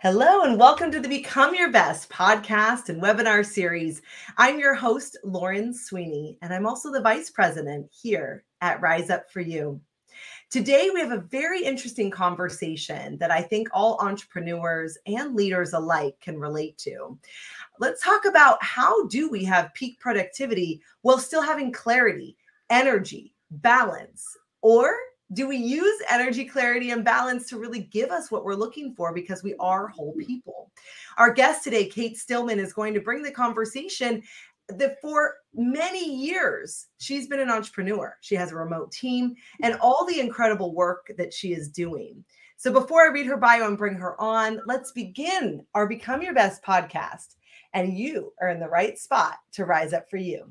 Hello, and welcome to the Become Your Best podcast and webinar series. I'm your host, Lauren Sweeney, and I'm also the vice president here at Rise Up For You. Today, we have a very interesting conversation that I think all entrepreneurs and leaders alike can relate to. Let's talk about how do we have peak productivity while still having clarity, energy, balance, or do we use energy, clarity, and balance to really give us what we're looking for because we are whole mm-hmm. people? Our guest today, Cate Stillman, is going to bring the conversation that for many years she's been an entrepreneur. She has a remote team and mm-hmm. all the incredible work that she is doing. So before I read her bio and bring her on, let's begin our Become Your Best podcast. And you are in the right spot to rise up for you.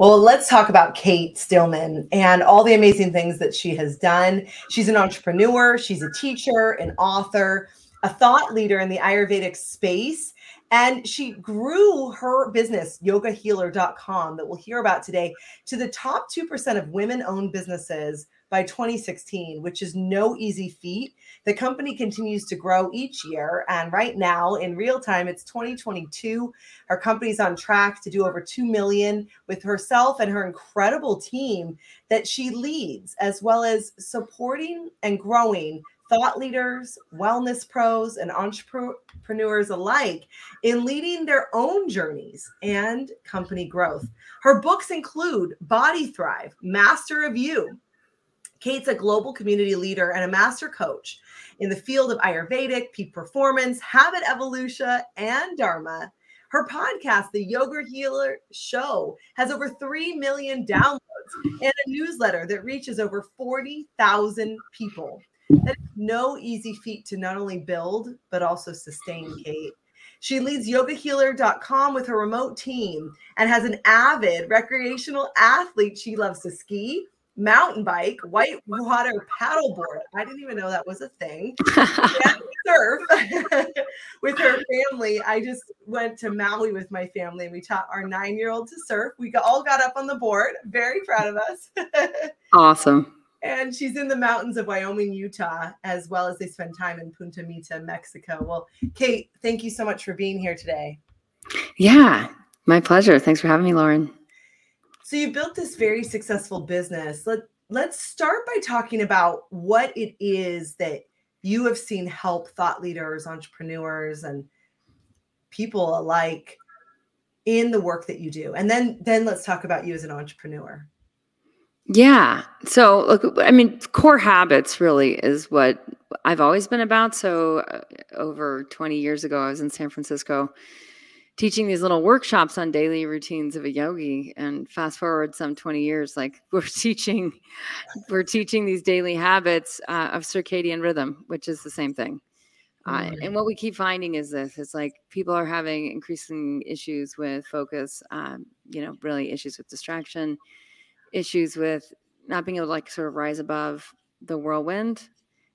Well, let's talk about Cate Stillman and all the amazing things that she has done. She's an entrepreneur, she's a teacher, an author, a thought leader in the Ayurvedic space. And she grew her business, yogahealer.com, that we'll hear about today, to the top 2% of women owned businesses by 2016, which is no easy feat. The company continues to grow each year. And right now, in real time, it's 2022. Her company's on track to do over 2 million with herself and her incredible team that she leads, as well as supporting and growing thought leaders, wellness pros, and entrepreneurs alike in leading their own journeys and company growth. Her books include Body Thrive, Master of You, Cate's a global community leader and a master coach in the field of Ayurvedic, peak performance, habit evolution, and Dharma. Her podcast, The Yoga Healer Show, has over 3 million downloads and a newsletter that reaches over 40,000 people. That is no easy feat to not only build, but also sustain, mm. Cate. She leads yogahealer.com with her remote team and has an avid recreational athlete. She loves to ski, mountain bike, white water paddleboard. I didn't even know that was a thing. surf with her family. I just went to Maui with my family and we taught our nine year old to surf. We all got up on the board. Very proud of us. awesome. And she's in the mountains of Wyoming, Utah, as well as they spend time in Punta Mita, Mexico. Well, Cate, thank you so much for being here today. Yeah, my pleasure. Thanks for having me, Lauren. So you built this very successful business. Let let's start by talking about what it is that you have seen help thought leaders, entrepreneurs, and people alike in the work that you do. And then then let's talk about you as an entrepreneur. Yeah. So, look, I mean, core habits really is what I've always been about. So, uh, over 20 years ago, I was in San Francisco teaching these little workshops on daily routines of a yogi and fast forward some 20 years like we're teaching we're teaching these daily habits uh, of circadian rhythm which is the same thing uh, and what we keep finding is this it's like people are having increasing issues with focus um, you know really issues with distraction issues with not being able to like sort of rise above the whirlwind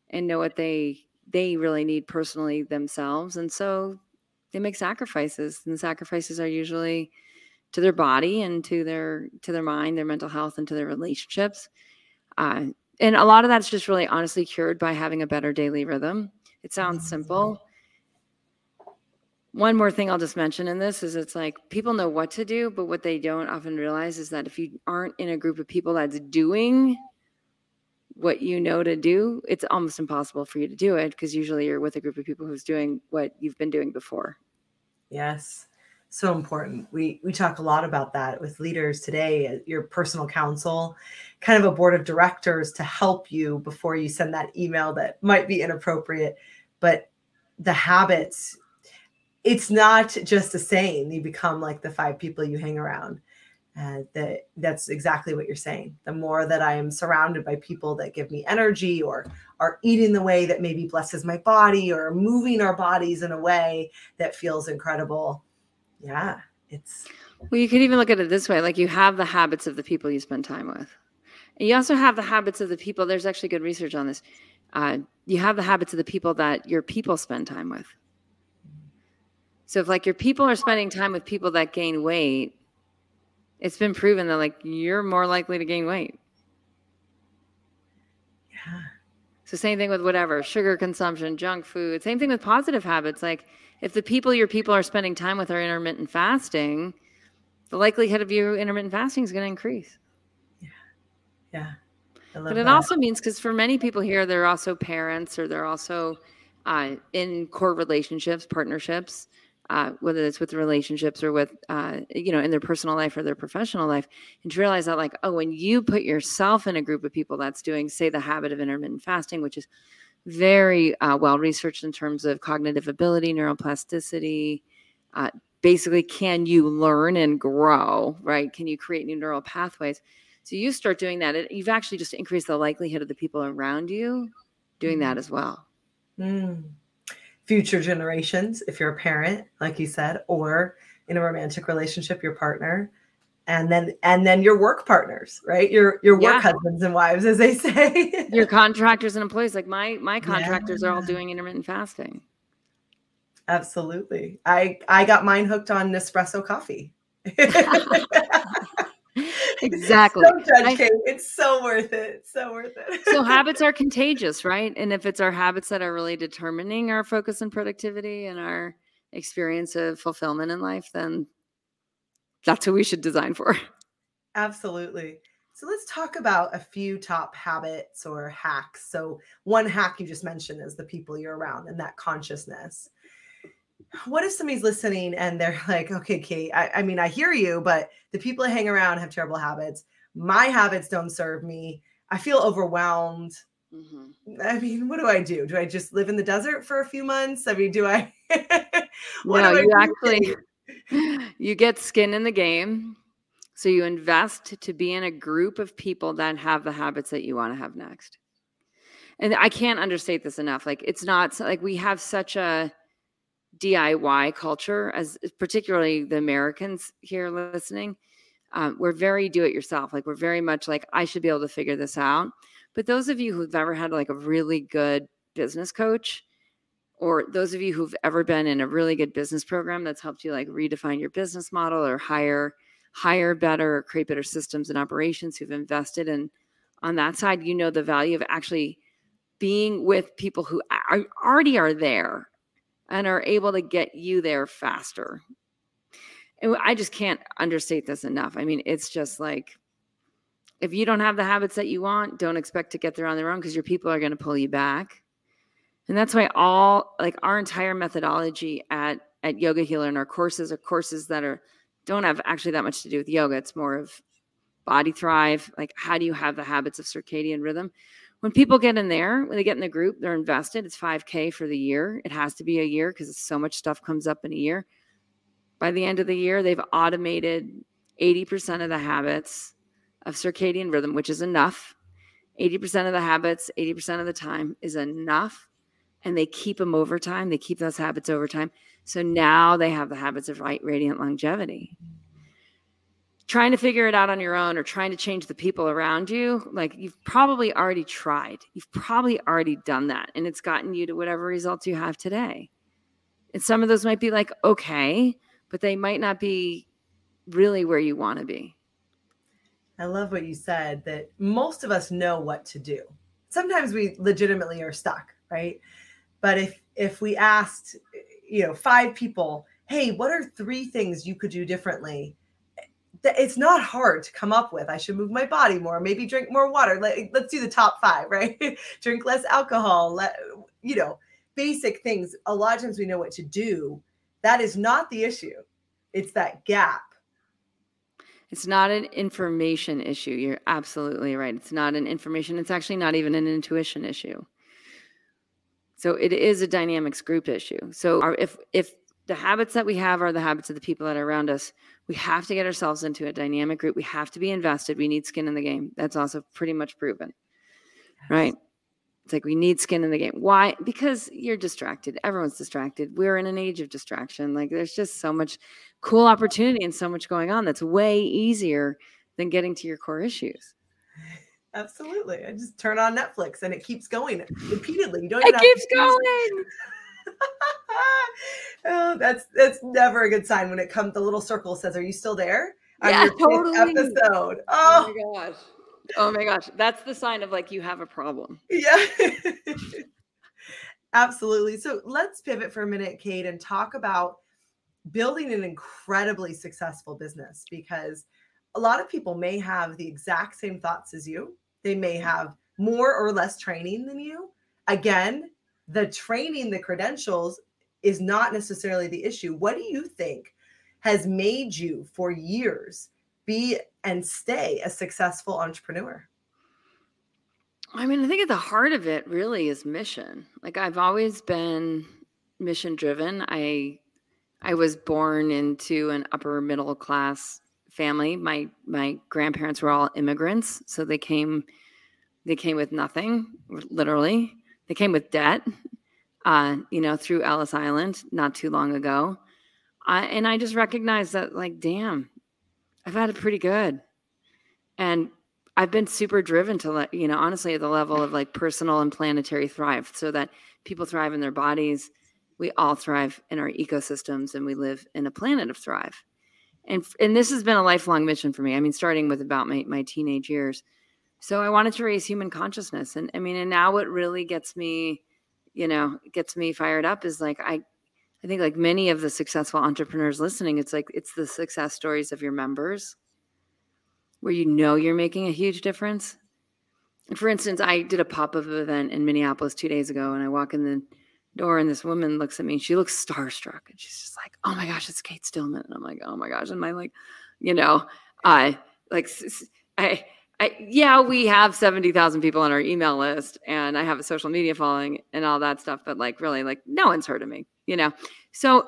and know what they they really need personally themselves. And so they make sacrifices and the sacrifices are usually to their body and to their to their mind their mental health and to their relationships. Uh, and a lot of that's just really honestly cured by having a better daily rhythm. It sounds mm-hmm. simple one more thing i'll just mention in this is it's like people know what to do but what they don't often realize is that if you aren't in a group of people that's doing what you know to do it's almost impossible for you to do it because usually you're with a group of people who's doing what you've been doing before Yes. So important. We we talk a lot about that with leaders today, your personal counsel, kind of a board of directors to help you before you send that email that might be inappropriate, but the habits it's not just a saying you become like the five people you hang around uh, that that's exactly what you're saying the more that i am surrounded by people that give me energy or are eating the way that maybe blesses my body or moving our bodies in a way that feels incredible Yeah, it's. Well, you could even look at it this way like you have the habits of the people you spend time with. And you also have the habits of the people. There's actually good research on this. Uh, you have the habits of the people that your people spend time with. So if like your people are spending time with people that gain weight, it's been proven that like you're more likely to gain weight. Yeah. So same thing with whatever, sugar consumption, junk food, same thing with positive habits. Like if the people your people are spending time with are intermittent fasting, the likelihood of you intermittent fasting is going to increase. Yeah. Yeah. But it that. also means because for many people here, they're also parents or they're also uh, in core relationships, partnerships uh, whether it's with relationships or with uh, you know in their personal life or their professional life and to realize that like oh when you put yourself in a group of people that's doing say the habit of intermittent fasting which is very uh, well researched in terms of cognitive ability neuroplasticity uh, basically can you learn and grow right? Can you create new neural pathways? So you start doing that it, you've actually just increased the likelihood of the people around you doing that as well. Mm future generations if you're a parent like you said or in a romantic relationship your partner and then and then your work partners right? Your your work yeah. husbands and wives as they say. Your contractors and employees like my my contractors yeah. are all doing intermittent fasting. Absolutely. I i got mine hooked on nespresso coffee exactly. Don't judge, I, Cate. It's so worth it. It's so worth it. so habits are contagious, right? And if it's our habits that are really determining our focus and productivity and our experience of fulfillment in life, then that's who we should design for. Absolutely. So let's talk about a few top habits or hacks. So one hack you just mentioned is the people you're around and that consciousness what if somebody's listening and they're like, okay, Cate, I, I, mean, I hear you, but the people I hang around have terrible habits. My habits don't serve me. I feel overwhelmed. Mm-hmm. I mean, what do I do? Do I just live in the desert for a few months? I mean, do I? no, do you I actually you get skin in the game. So you invest to be in a group of people that have the habits that you want to have next. And I can't understate this enough. Like it's not like we have such a DIY culture, as particularly the Americans here listening, um, we're very do it yourself. Like we're very much like, I should be able to figure this out. But those of you who've ever had like a really good business coach, or those of you who've ever been in a really good business program that's helped you like redefine your business model or hire hire better or create better systems and operations who've invested in on that side you know the value of actually being with people who are, already are there and are able to get you there faster. And I just can't understate this enough. I mean, it's just like if you don't have the habits that you want, don't expect to get there on their own because your people are going to pull you back. And that's why all like our entire methodology at at Yoga Healer and our courses are courses that are don't have actually that much to do with yoga. It's more of body thrive. Like how do you have the habits of circadian rhythm? When people get in there, when they get in the group, they're invested. It's 5K for the year. It has to be a year because so much stuff comes up in a year. By the end of the year, they've automated 80% of the habits of circadian rhythm, which is enough. 80% of the habits, 80% of the time is enough. And they keep them over time. They keep those habits over time. So now they have the habits of right radiant longevity trying to figure it out on your own or trying to change the people around you, like you've probably already tried. You've probably already done that and it's gotten you to whatever results you have today. And some of those might be like, okay, but they might not be really where you want to be. I love what you said that most of us know what to do. Sometimes we legitimately are stuck, right? But if if we asked, you know, five people, "Hey, what are three things you could do differently?" It's not hard to come up with. I should move my body more, maybe drink more water. Let, let's do the top five, right? drink less alcohol, let, you know, basic things. A lot of times we know what to do. That is not the issue. It's that gap. It's not an information issue. You're absolutely right. It's not an information. It's actually not even an intuition issue. So it is a dynamics group issue. So our, if if the habits that we have are the habits of the people that are around us, we have to get ourselves into a dynamic group. We have to be invested. We need skin in the game. That's also pretty much proven. Right. It's like we need skin in the game. Why? Because you're distracted. Everyone's distracted. We're in an age of distraction. Like there's just so much cool opportunity and so much going on that's way easier than getting to your core issues. Absolutely. I just turn on Netflix and it keeps going repeatedly. You don't it keeps going. oh, that's that's never a good sign when it comes the little circle says, Are you still there? Yeah, totally. episode. Oh. oh my gosh. Oh my gosh. That's the sign of like you have a problem. Yeah. Absolutely. So let's pivot for a minute, Cate, and talk about building an incredibly successful business because a lot of people may have the exact same thoughts as you. They may mm-hmm. have more or less training than you. Again, the training, the credentials is not necessarily the issue. What do you think has made you for years be and stay a successful entrepreneur? I mean, I think at the heart of it really is mission. Like I've always been mission driven. I I was born into an upper middle class family. My my grandparents were all immigrants, so they came they came with nothing, literally. They came with debt. Uh, you know, through Ellis Island not too long ago. I, and I just recognized that, like, damn, I've had it pretty good. And I've been super driven to let, you know, honestly, at the level of like personal and planetary thrive so that people thrive in their bodies. We all thrive in our ecosystems and we live in a planet of thrive. And, and this has been a lifelong mission for me. I mean, starting with about my, my teenage years. So I wanted to raise human consciousness. And I mean, and now what really gets me, you know, gets me fired up is like, I, I think like many of the successful entrepreneurs listening, it's like it's the success stories of your members where you know you're making a huge difference. For instance, I did a pop-up event in Minneapolis two days ago and I walk in the door and this woman looks at me she looks starstruck and she's just like, Oh my gosh, it's Cate Stillman. And I'm like, Oh my gosh. And I like, you know, I like I I, yeah, we have 70,000 people on our email list and I have a social media following and all that stuff, but like really, like no one's heard of me, you know? So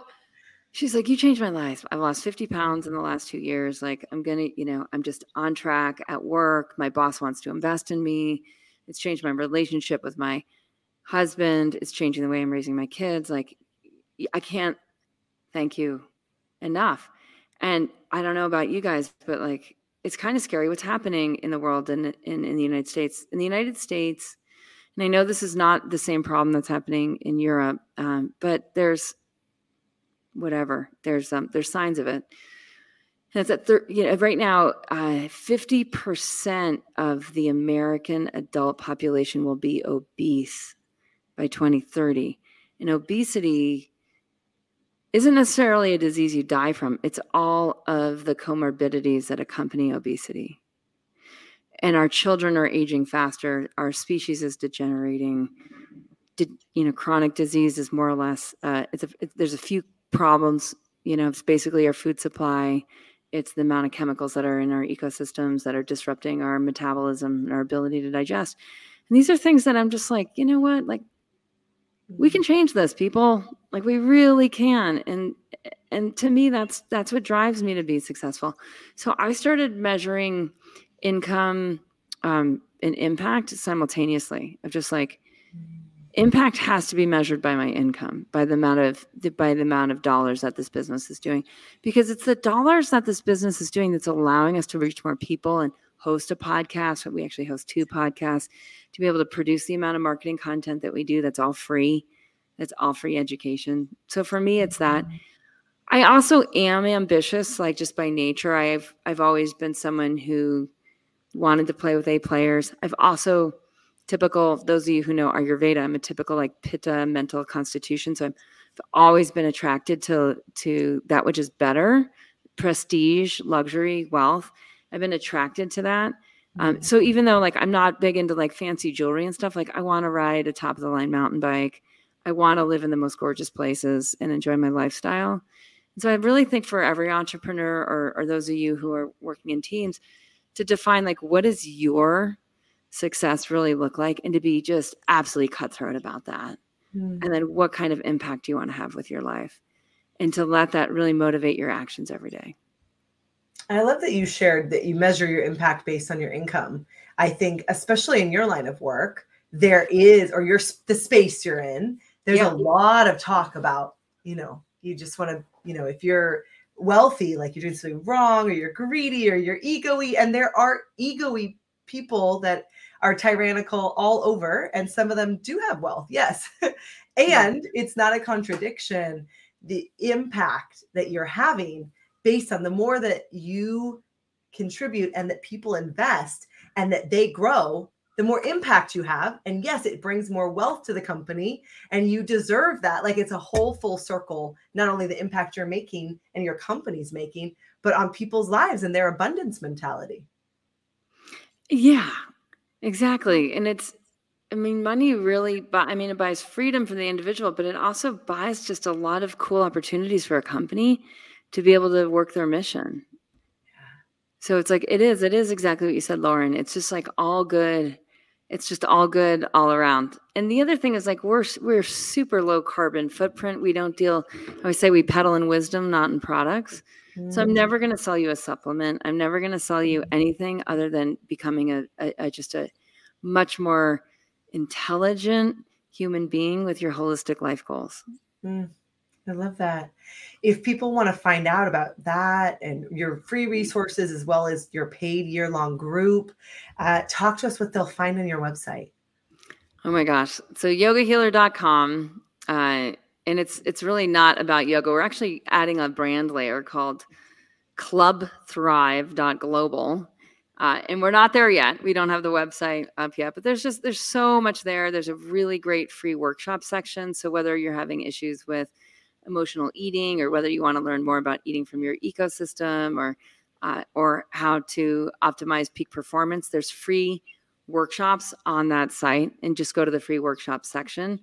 she's like, You changed my life. I've lost 50 pounds in the last two years. Like, I'm going to, you know, I'm just on track at work. My boss wants to invest in me. It's changed my relationship with my husband. It's changing the way I'm raising my kids. Like, I can't thank you enough. And I don't know about you guys, but like, it's kind of scary what's happening in the world and in, in, the United States. In the United States, and I know this is not the same problem that's happening in Europe, um, but there's whatever there's um, there's signs of it. And it's at thir- you know right now, uh, fifty uh, percent of the American adult population will be obese by 2030, and obesity isn't necessarily a disease you die from, it's all of the comorbidities that accompany obesity. And our children are aging faster, our species is degenerating. you know, chronic disease is more or less, uh, it's a, it, there's a few problems. You know, it's basically our food supply, it's the amount of chemicals that are in our ecosystems that are disrupting our metabolism and our ability to digest. And these are things that I'm just like, you know what? Like, we can change this, people. Like we really can. And and to me that's that's what drives me to be successful. So i started measuring income um, and impact simultaneously of just like impact has to be measured by my income by the amount of by the amount of dollars that this business is doing. Because it's the dollars that this business is doing that's allowing us to reach more people and host a podcast we actually host two podcasts to be able to produce the amount of marketing content that we do that's all free That's all free education. So for me, it's that. Mm-hmm. I also am ambitious, like just by nature. I've I've always been someone who wanted to play with A players. I've also typical those of you who know Ayurveda, I'm a typical like Pitta mental constitution. So I've always been attracted to to that which is better, prestige, luxury, wealth. I've been attracted to that. Um, so even though like I'm not big into like fancy jewelry and stuff, like I want to ride a top of the line mountain bike. I want to live in the most gorgeous places and enjoy my lifestyle. And so I really think for every entrepreneur or, or those of you who are working in teams to define like what does your success really look like and to be just absolutely cutthroat about that. Mm. And then what kind of impact do you want to have with your life? And to let that really motivate your actions every day. I love that you shared that you measure your impact based on your income. I think, especially in your line of work, there is or your the space you're in there's Yeah. a lot of talk about you know you just want to you know if you're wealthy like you're doing something wrong or you're greedy or you're ego-y and there are ego-y people that are tyrannical all over and some of them do have wealth yes and it's not a contradiction the impact that you're having based on the more that you contribute and that people invest and that they grow the more impact you have. And yes it brings more wealth to the company and you deserve that. Like it's a whole full circle not only the impact you're making and your company's making but on people's lives and their abundance mentality. Yeah, exactly. And it's, I mean, money really, bu- I mean, it buys freedom for the individual, but it also buys just a lot of cool opportunities for a company to be able to work their mission. So it's like, it is, it is exactly what you said, Lauren. It's just like all good. It's just all good all around. And the other thing is like, we're, we're super low carbon footprint. We don't deal, I always say we peddle in wisdom, not in products. So I'm Mm. never going to sell you a supplement. I'm never going to sell you anything other than becoming a, a, a just a much more intelligent human being with your holistic life goals. Mm, I love that. If people want to find out about that and your free resources as well as your paid year long group, uh, talk to us what they'll find on your website. Oh my gosh. So yogahealer.com uh and it's it's really not about yoga. We're actually adding a brand layer called clubthrive.global. Uh, and we're not there yet. We don't have the website up yet, but there's just there's so much there. There's a really great free workshop section. So whether you're having issues with emotional eating, or whether you want to learn more about eating from your ecosystem, or uh, or how to optimize peak performance, there's free workshops on that site. And just go to the free workshop section.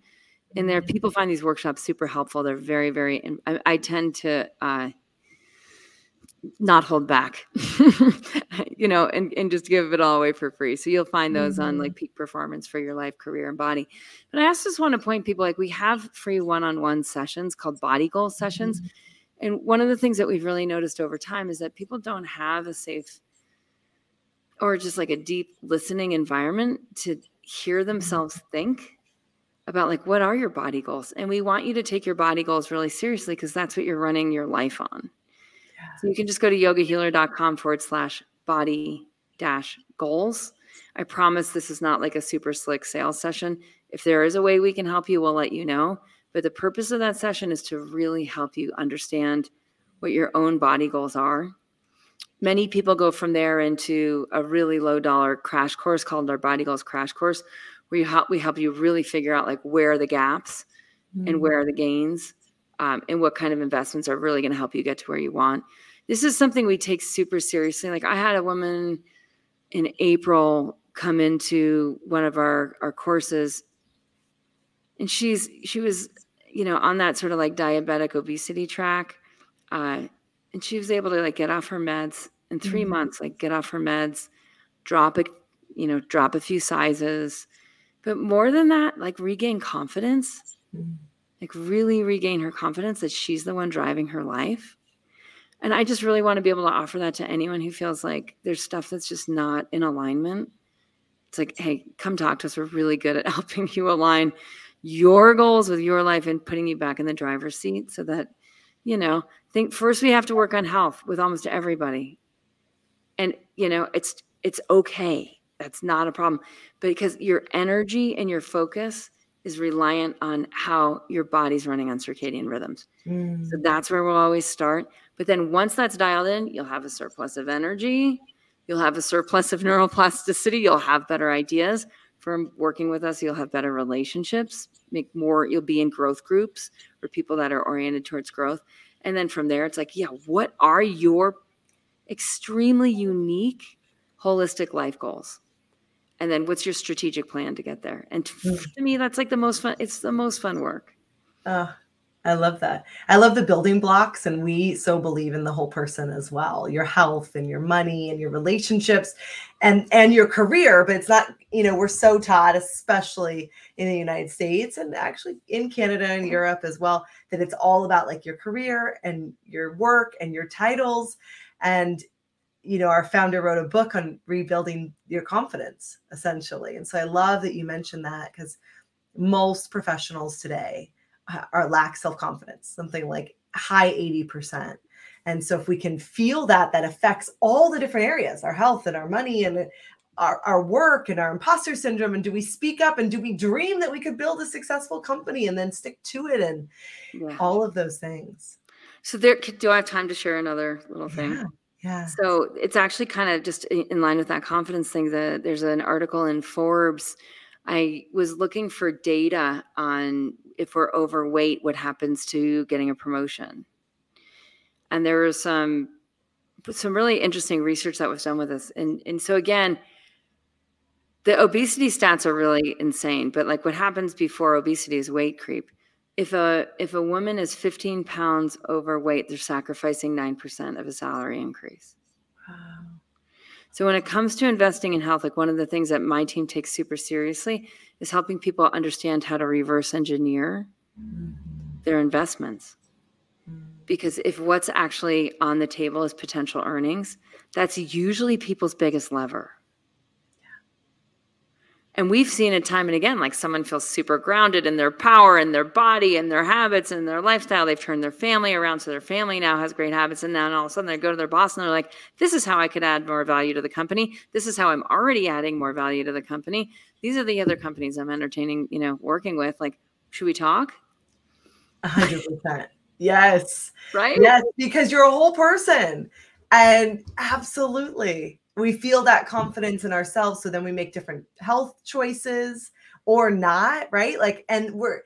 And there, people find these workshops super helpful. They're very, very. I, I tend to. Uh, not hold back you know and, and just give it all away for free. So you'll find those on mm-hmm. like peak performance for your life career and body. But i also just want to point people like we have free one-on-one sessions called body goal sessions. Mm-hmm. And one of the things that we've really noticed over time is that people don't have a safe or just like a deep listening environment to hear themselves think about like what are your body goals? And we want you to take your body goals really seriously because that's what you're running your life on so you can just go to yogahealer.com forward slash body dash goals. I promise this is not like a super slick sales session. If there is a way we can help you, we'll let you know. But the purpose of that session is to really help you understand what your own body goals are. Many people go from there into a really low dollar crash course called our body goals crash course, where you help we help you really figure out like where are the gaps and mm-hmm. where are the gains um, and what kind of investments are really going to help you get to where you want. This is something we take super seriously. Like I had a woman in April come into one of our our courses, and she's she was you know on that sort of like diabetic obesity track, uh, and she was able to like get off her meds in 3 Mhm. months, like get off her meds, drop a you know drop a few sizes, but more than that, like regain confidence Mm. Like really regain her confidence that she's the one driving her life. And I just really want to be able to offer that to anyone who feels like there's stuff that's just not in alignment. It's like, hey, come talk to us. We're really good at helping you align your goals with your life and putting you back in the driver's seat so that, you know, think first we have to work on health with almost everybody. And, you know, it's it's okay. That's not a problem. Because your energy and your focus is reliant on how your body's running on circadian rhythms. Mm. So that's where we'll always start. But then once that's dialed in, you'll have a surplus of energy, you'll have a surplus of neuroplasticity, you'll have better ideas from working with us, you'll have better relationships, make more, you'll be in growth groups for people that are oriented towards growth. And then from there, it's like, yeah, what are your extremely unique holistic life goals? And then what's your strategic plan to get there? And to, Mm. to me, that's like the most fun. It's the most fun work. Oh, I love that. I love the building blocks, and we so believe in the whole person as well. Your health and your money and your relationships, and and your career. But it's not, you know, we're so taught, especially in the United States and actually in Canada and Europe as well, that it's all about like your career and your work and your titles. And you know, our founder wrote a book on rebuilding your confidence, essentially. And so I love that you mentioned that because most professionals today uh, are lack self confidence, something like high 80%. And so if we can feel that, that affects all the different areas, our health and our money and our, our work and our imposter syndrome. And do we speak up and do we dream that we could build a successful company and then stick to it and yeah. all of those things? So there, do I have time to share another little thing? Yeah. Yeah. So it's actually kind of just in line with that confidence thing. That there's an article in Forbes. I was looking for data on if we're overweight, what happens to getting a promotion. And there was some some really interesting research that was done with this. And and so again, the obesity stats are really insane. But like what happens before obesity is weight creep if a if a woman is 15 pounds overweight they're sacrificing 9% of a salary increase wow. so when it comes to investing in health like one of the things that my team takes super seriously is helping people understand how to reverse engineer mm-hmm. their investments mm-hmm. because if what's actually on the table is potential earnings that's usually people's biggest lever and we've seen it time and again like someone feels super grounded in their power and their body and their habits and their lifestyle. They've turned their family around so their family now has great habits and then all of a sudden they go to their boss and they're like this is how i could add more value to the company. This is how i'm already adding more value to the company. These are the other companies i'm entertaining you know working with. Like should we talk? 100% yes. Right? Yes because you're a whole person. And absolutely we feel that confidence in ourselves so then we make different health choices or not right? Like and we're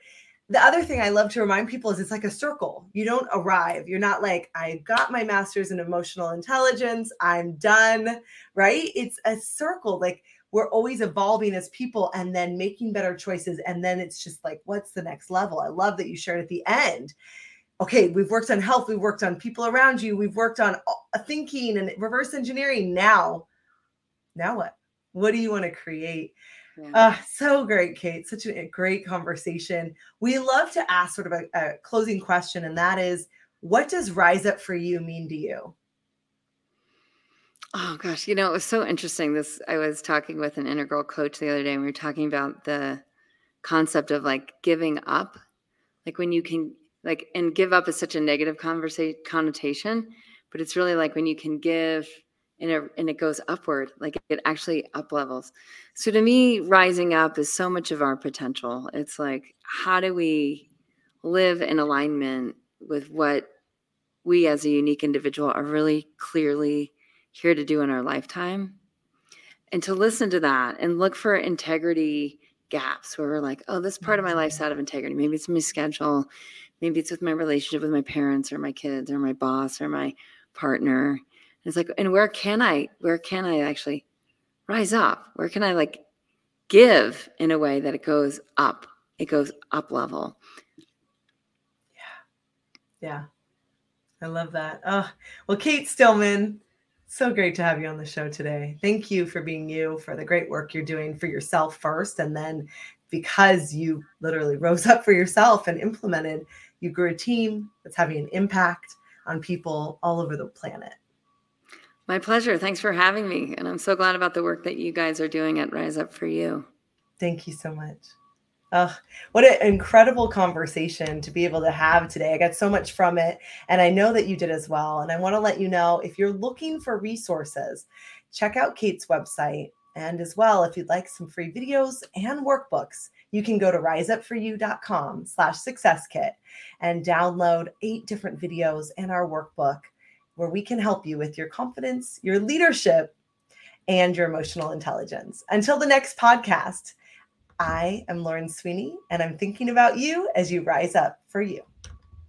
the other thing i love to remind people is it's like a circle. You don't arrive. You're not like i got my master's in emotional intelligence. I'm done right? It's a circle. Like we're always evolving as people and then making better choices and then it's just like what's the next level? I love that you shared at the end. Okay, we've worked on health, we've worked on people around you, we've worked on thinking and reverse engineering. Now, now what? What do you want to create? Yeah. Uh, so great, Cate. Such a great conversation. We love to ask sort of a, a closing question, and that is what does rise up for you mean to you? Oh gosh, you know, it was so interesting. This I was talking with an integral coach the other day, and we were talking about the concept of like giving up. Like when you can like and give up is such a negative conversation connotation but it's really like when you can give and it, and it goes upward like it actually up levels. So to me rising up is so much of our potential. It's like how do we live in alignment with what we as a unique individual are really clearly here to do in our lifetime? And to listen to that and look for integrity gaps where we're like oh this part of my life's mm-hmm. out of integrity. Maybe it's my schedule. Maybe it's with my relationship with my parents or my kids or my boss or my partner. And it's like and where can i where can i actually rise up? Where can i like give in a way that it goes up it goes up level? Yeah. Yeah. I love that. Oh well cate stillman so great to have you on the show today. Thank you for being you, for the great work you're doing for yourself first. And then because you literally rose up for yourself and implemented you grew a team that's having an impact on people all over the planet. My pleasure. Thanks for having me. And I'm so glad about the work that you guys are doing at Rise Up for You. Thank you so much. Oh, what an incredible conversation to be able to have today. I got so much from it, and I know that you did as well. And I want to let you know if you're looking for resources, check out Cate's website. And as well, if you'd like some free videos and workbooks, you can go to riseupforyou.com slash success kit and download eight different videos and our workbook where we can help you with your confidence, your leadership, and your emotional intelligence. Until the next podcast, I am Lauren Sweeney, and I'm thinking about you as you rise up for you.